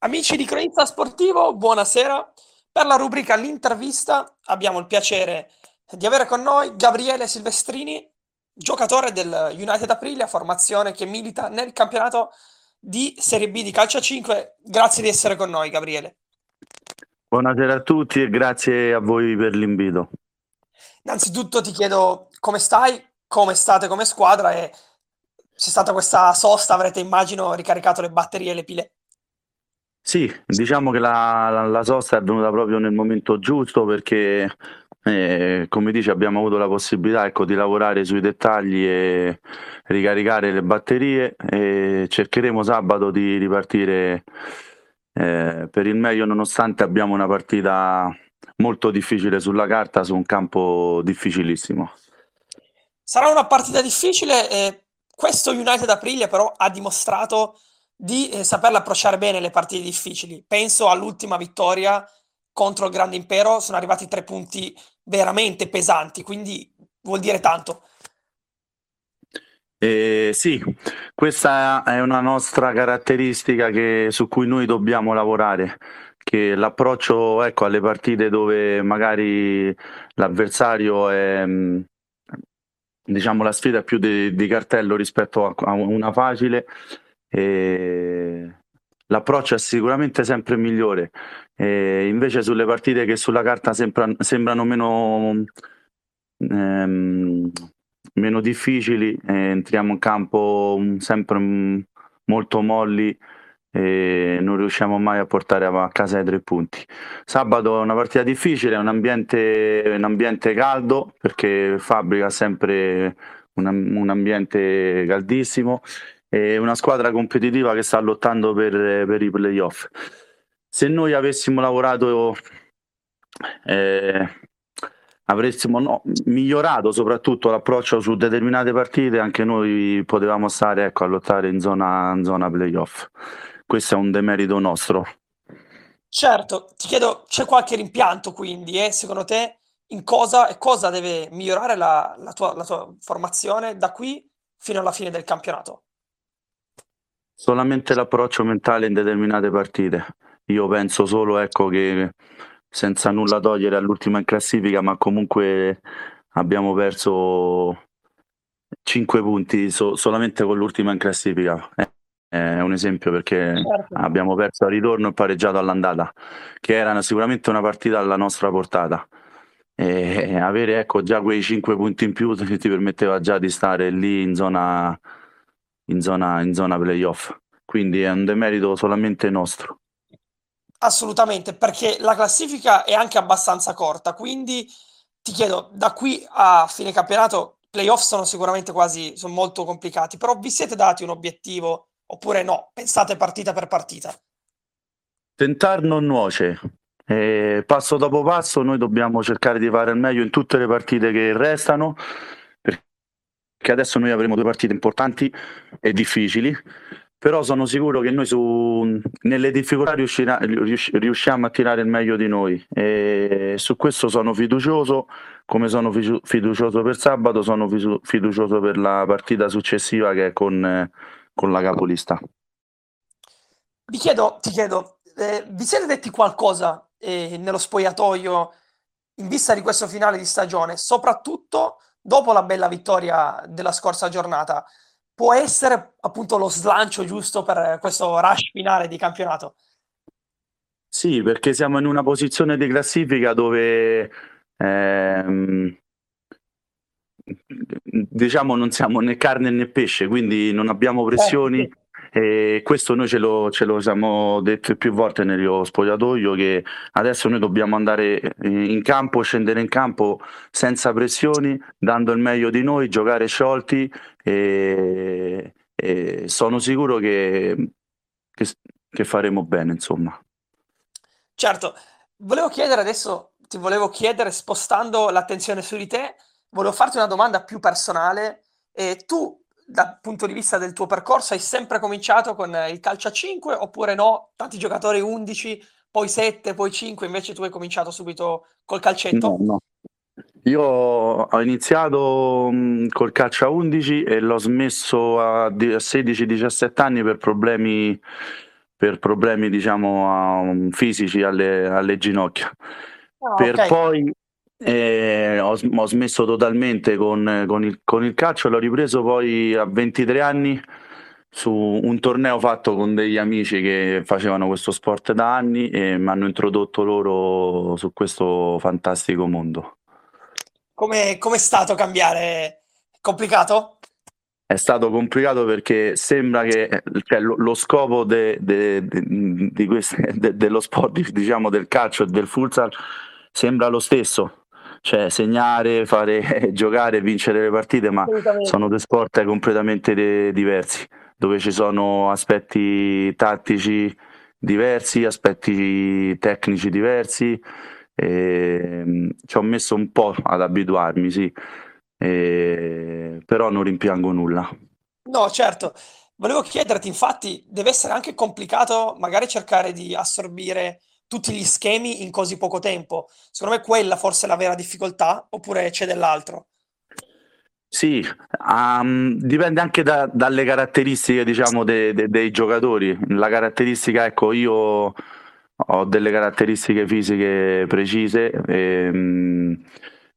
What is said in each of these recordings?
Amici di Cronista Sportivo, buonasera. Per la rubrica L'intervista abbiamo il piacere di avere con noi Gabriele Silvestrini, giocatore del United Aprilia, formazione che milita nel campionato di Serie B di Calcio 5. Grazie di essere con noi, Gabriele. Buonasera a tutti e grazie a voi per l'invito. Innanzitutto ti chiedo come stai, come state come squadra e c'è stata questa sosta, avrete immagino ricaricato le batterie e le pile. Sì, diciamo che la, la, la sosta è venuta proprio nel momento giusto perché, eh, come dici, abbiamo avuto la possibilità ecco, di lavorare sui dettagli e ricaricare le batterie e cercheremo sabato di ripartire eh, per il meglio nonostante abbiamo una partita molto difficile sulla carta su un campo difficilissimo. Sarà una partita difficile e questo United Aprilia però ha dimostrato di eh, saperle approcciare bene le partite difficili. Penso all'ultima vittoria contro il Grande Impero, sono arrivati tre punti veramente pesanti, quindi vuol dire tanto. Eh, sì, questa è una nostra caratteristica che, su cui noi dobbiamo lavorare, che l'approccio ecco, alle partite dove magari l'avversario è mm, diciamo la sfida più di, di cartello rispetto a, a una facile e l'approccio è sicuramente sempre migliore. E invece sulle partite che sulla carta sembra, sembrano meno, ehm, meno difficili, eh, entriamo in campo sempre molto molli e non riusciamo mai a portare a casa i tre punti. Sabato è una partita difficile, è un ambiente, un ambiente caldo perché Fabbrica sempre un ambiente caldissimo è una squadra competitiva che sta lottando per, per i playoff. Se noi avessimo lavorato, eh, avressimo no, migliorato soprattutto l'approccio su determinate partite, anche noi potevamo stare ecco, a lottare in zona, in zona playoff. Questo è un demerito nostro. Certo, ti chiedo, c'è qualche rimpianto quindi, eh, secondo te, in cosa cosa deve migliorare la, la, tua, la tua formazione da qui fino alla fine del campionato? Solamente l'approccio mentale in determinate partite. Io penso solo ecco, che senza nulla togliere all'ultima in classifica, ma comunque abbiamo perso 5 punti so- solamente con l'ultima in classifica. È un esempio perché certo. abbiamo perso al ritorno e pareggiato all'andata, che era sicuramente una partita alla nostra portata. E avere ecco, già quei 5 punti in più ti permetteva già di stare lì in zona in zona, in zona playoff. Quindi è un demerito solamente nostro. Assolutamente, perché la classifica è anche abbastanza corta, quindi ti chiedo, da qui a fine campionato, playoff sono sicuramente quasi, sono molto complicati, però vi siete dati un obiettivo oppure no? Pensate partita per partita? Tentar non nuoce, e passo dopo passo noi dobbiamo cercare di fare il meglio in tutte le partite che restano che adesso noi avremo due partite importanti e difficili, però sono sicuro che noi su, nelle difficoltà riuscirà, riusciamo a tirare il meglio di noi e su questo sono fiducioso, come sono fiducioso per sabato, sono fiducioso per la partita successiva che è con, con la capolista. Vi chiedo, ti chiedo, eh, vi siete detti qualcosa eh, nello spogliatoio in vista di questo finale di stagione, soprattutto dopo la bella vittoria della scorsa giornata, può essere appunto lo slancio giusto per questo rush finale di campionato? Sì, perché siamo in una posizione di classifica dove ehm, diciamo non siamo né carne né pesce, quindi non abbiamo pressioni. Eh, sì e questo noi ce lo, ce lo siamo detto più volte nello spogliatoio che adesso noi dobbiamo andare eh, in campo, scendere in campo senza pressioni, dando il meglio di noi, giocare sciolti e, e sono sicuro che, che, che faremo bene, insomma. Certo, volevo chiedere adesso, ti volevo chiedere spostando l'attenzione su di te, volevo farti una domanda più personale. E tu dal punto di vista del tuo percorso hai sempre cominciato con il calcio a 5 oppure no? Tanti giocatori 11, poi 7, poi 5, invece tu hai cominciato subito col calcetto? No, no. Io ho iniziato mh, col calcio a 11 e l'ho smesso a 16-17 anni per problemi per problemi diciamo um, fisici alle, alle ginocchia. Ah, per okay. poi eh, ho, ho, smesso totalmente con, con, il, con il calcio, l'ho ripreso poi a 23 anni su un torneo fatto con degli amici che facevano questo sport da anni e mi hanno introdotto loro su questo fantastico mondo. Come è stato cambiare? Complicato? È stato complicato perché sembra che cioè, lo, lo, scopo de, de, de, queste, dello sport, diciamo del calcio e del futsal, sembra lo stesso, cioè segnare, fare, giocare, vincere le partite, ma sono due sport completamente diversi, dove ci sono aspetti tattici diversi, aspetti tecnici diversi. E, mm, ci ho messo un po' ad abituarmi, sì, e, però non rimpiango nulla. No, certo. Volevo chiederti, infatti, deve essere anche complicato magari cercare di assorbire tutti gli schemi in così poco tempo. Secondo me quella forse è la vera difficoltà, oppure c'è dell'altro? Sì, um, dipende anche da, dalle caratteristiche, diciamo, de, de, dei giocatori. La caratteristica, ecco, io ho delle caratteristiche fisiche precise e, um,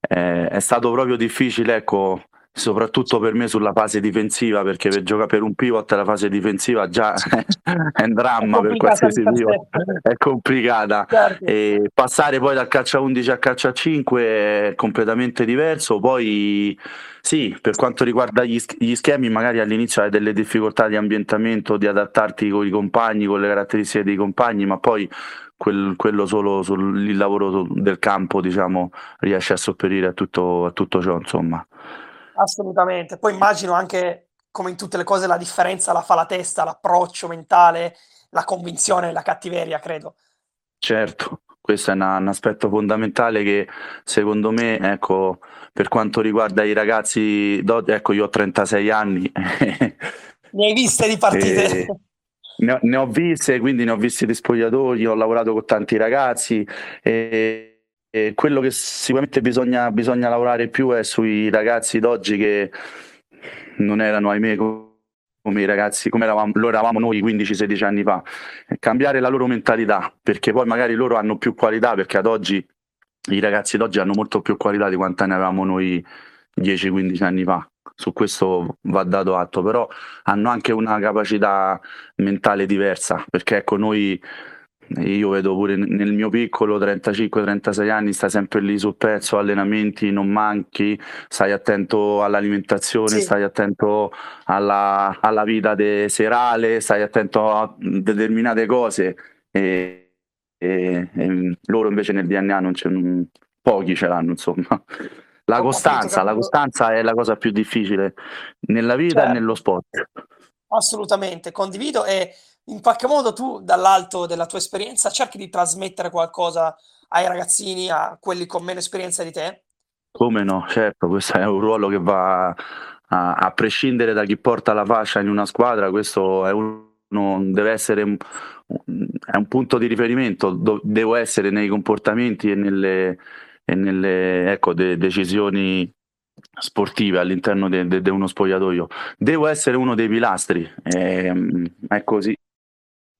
è, è stato proprio difficile, ecco, soprattutto per me sulla fase difensiva, perché per giocare per un pivot la fase difensiva già è un dramma è per qualsiasi pivot, è complicata. Certo. E passare poi dal calcio a 11 al calcio a 5 è completamente diverso. Poi sì, per quanto riguarda gli, gli schemi, magari all'inizio hai delle difficoltà di ambientamento, di adattarti con i compagni, con le caratteristiche dei compagni, ma poi quel, quello solo sul lavoro del campo, diciamo, riesce a sopperire a tutto, a tutto ciò, insomma. Assolutamente. Poi immagino anche, come in tutte le cose, la differenza la fa la testa, l'approccio mentale, la convinzione, la cattiveria, credo. Certo, questo è una, un aspetto fondamentale che secondo me, ecco, per quanto riguarda i ragazzi, ecco, io ho 36 anni. ne hai viste di partite? Ne ho, ne ho, viste, quindi ne ho visti di spogliatori, ho lavorato con tanti ragazzi e e quello che sicuramente bisogna, bisogna lavorare più è sui ragazzi d'oggi che non erano, ahimè, come i ragazzi, come eravamo, lo eravamo noi 15-16 anni fa. Cambiare la loro mentalità, perché poi magari loro hanno più qualità, perché ad oggi i ragazzi d'oggi hanno molto più qualità di quanto ne avevamo noi 10-15 anni fa. Su questo va dato atto, però hanno anche una capacità mentale diversa, perché ecco noi io vedo pure nel mio piccolo 35-36 anni, stai sempre lì sul pezzo, allenamenti, non manchi, stai attento all'alimentazione, sì. stai attento alla, alla vita serale, stai attento a determinate cose e, e, e loro invece nel DNA non c'è, pochi ce l'hanno insomma. La costanza, la costanza è la cosa più difficile nella vita certo. e nello sport. Assolutamente, condivido e in qualche modo tu dall'alto della tua esperienza cerchi di trasmettere qualcosa ai ragazzini, a quelli con meno esperienza di te? Come no, certo, questo è un ruolo che va a, a prescindere da chi porta la fascia in una squadra, questo è uno, deve essere un, è un punto di riferimento, do, devo essere nei comportamenti e nelle, e nelle ecco, de, decisioni sportive all'interno di uno spogliatoio. Devo essere uno dei pilastri, è, è così.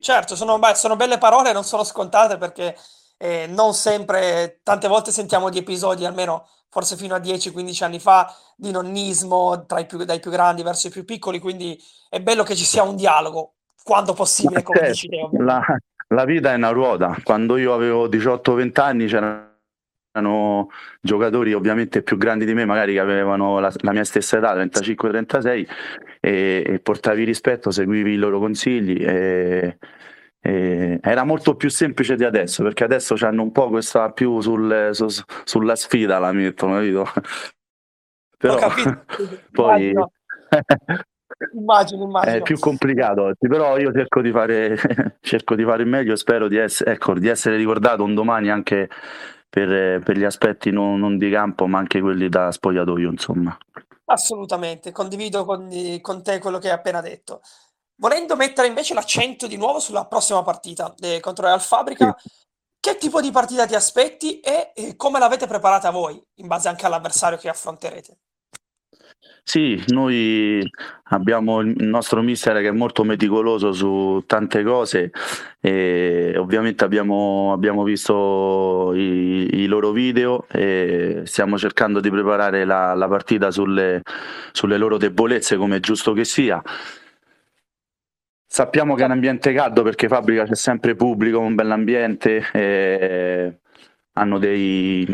Certo, sono, sono belle parole, non sono scontate perché eh, non sempre, tante volte sentiamo di episodi, almeno forse fino a 10-15 anni fa, di nonnismo più, dai più grandi verso i più piccoli, quindi è bello che ci sia un dialogo, quando possibile, come certo, dici te. La, la vita è una ruota, quando io avevo 18-20 anni c'erano giocatori ovviamente più grandi di me, magari che avevano la, la mia stessa età, 35-36, e, e, portavi rispetto, seguivi i loro consigli. E, e era molto più semplice di adesso, perché adesso hanno un po' questa più sul, su, sulla sfida, la mettono, capito? Però poi... Immagino, immagino. È più complicato oggi, però io cerco di fare, cerco di fare il meglio e spero di, ess- ecco, di essere ricordato un domani anche per, per gli aspetti non, non, di campo, ma anche quelli da spogliatoio, insomma. Assolutamente, condivido con, con te quello che hai appena detto. Volendo mettere invece l'accento di nuovo sulla prossima partita eh, contro Real Fabrica, sì. che tipo di partita ti aspetti e, e come l'avete preparata voi, in base anche all'avversario che affronterete? Sì, noi abbiamo il nostro mister che è molto meticoloso su tante cose e ovviamente abbiamo, abbiamo visto i, i, loro video e stiamo cercando di preparare la, la partita sulle, sulle loro debolezze come è giusto che sia. Sappiamo che è un ambiente caldo perché Fabbrica c'è sempre pubblico, un bell'ambiente, eh, hanno dei,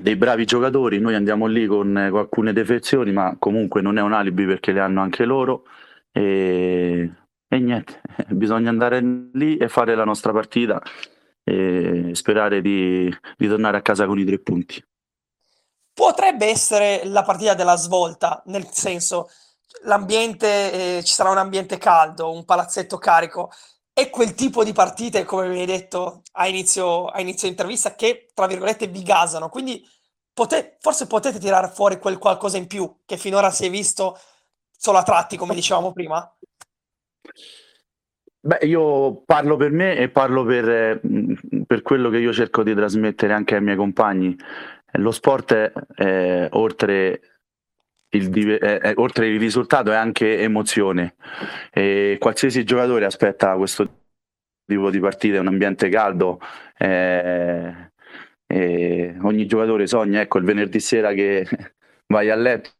dei bravi giocatori, noi andiamo lì con, con, alcune defezioni, ma comunque non è un alibi perché le hanno anche loro e, e niente, bisogna andare lì e fare la nostra partita e sperare di, di tornare a casa con i tre punti. Potrebbe essere la partita della svolta, nel senso l'ambiente, eh, ci sarà un ambiente caldo, un palazzetto carico, è quel tipo di partite, come mi hai detto a inizio, a inizio intervista, che tra virgolette vi gasano. Quindi pote- forse potete tirare fuori quel qualcosa in più che finora si è visto solo a tratti, come dicevamo prima. Beh, io parlo per me e parlo per, per, quello che io cerco di trasmettere anche ai miei compagni. Lo sport, è, è, oltre il, eh, oltre il risultato è anche emozione. E qualsiasi giocatore aspetta questo tipo di partite, un ambiente caldo eh, ogni giocatore sogna ecco il venerdì sera che vai a letto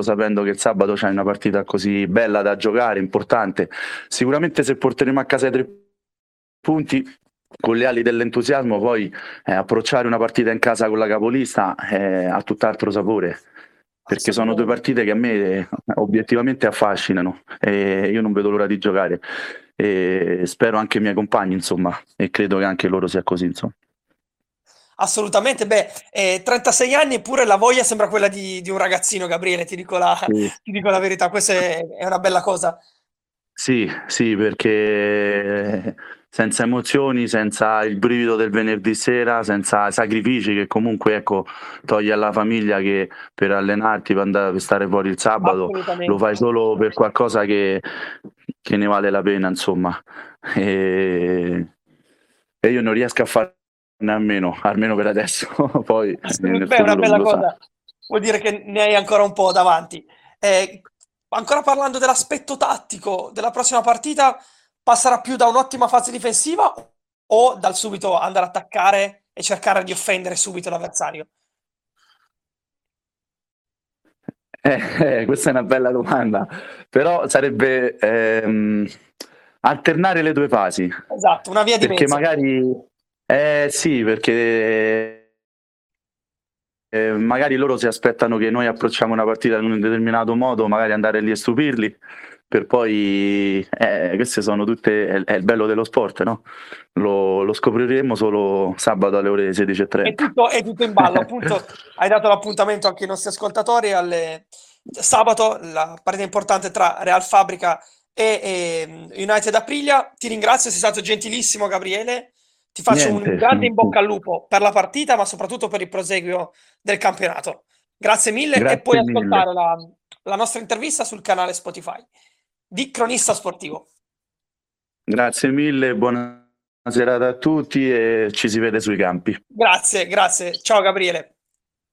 sapendo che il sabato c'è una partita così bella da giocare, importante. Sicuramente se porteremo a casa i tre punti con le ali dell'entusiasmo poi eh, approcciare una partita in casa con la capolista eh, ha tutt'altro sapore perché sono due partite che a me eh, obiettivamente affascinano e io non vedo l'ora di giocare e spero anche i miei compagni insomma e credo che anche loro sia così insomma. Assolutamente, beh, eh, 36 anni eppure la voglia sembra quella di, di un ragazzino, Gabriele, ti dico, la, sì. ti dico la verità, questa è, è una bella cosa. Sì, sì, perché senza emozioni, senza il brivido del venerdì sera, senza sacrifici che comunque ecco, togli alla famiglia che per allenarti, per, andare, per stare fuori il sabato, lo fai solo per qualcosa che, che ne vale la pena, insomma. E, e io non riesco a farne a meno, almeno per adesso. Poi Beh, è una bella cosa. Vuol dire che ne hai ancora un po' davanti. Eh, ancora parlando dell'aspetto tattico della prossima partita, passerà più da un'ottima fase difensiva o dal subito andare a attaccare e cercare di offendere subito l'avversario? Eh, eh, questa è una bella domanda, però sarebbe ehm, alternare le due fasi. Esatto, una via di perché mezzo. magari eh, sì, perché eh, magari loro si aspettano che noi approcciamo una partita in un determinato modo, magari andare lì e stupirli per poi, eh, queste sono tutte, è, è, il bello dello sport, no? Lo, lo, scopriremo solo sabato alle ore 16.30. È tutto, è tutto in ballo, appunto, hai dato l'appuntamento anche ai nostri ascoltatori, alle... sabato la partita importante tra Real Fabrica e, e United Aprilia, ti ringrazio, sei stato gentilissimo Gabriele, ti faccio Niente. un grande in bocca al lupo per la partita, ma soprattutto per il proseguio del campionato. Grazie mille Grazie e puoi mille. ascoltare la, la nostra intervista sul canale Spotify di cronista sportivo. Grazie mille, buona serata a tutti e ci si vede sui campi. Grazie, grazie. Ciao Gabriele.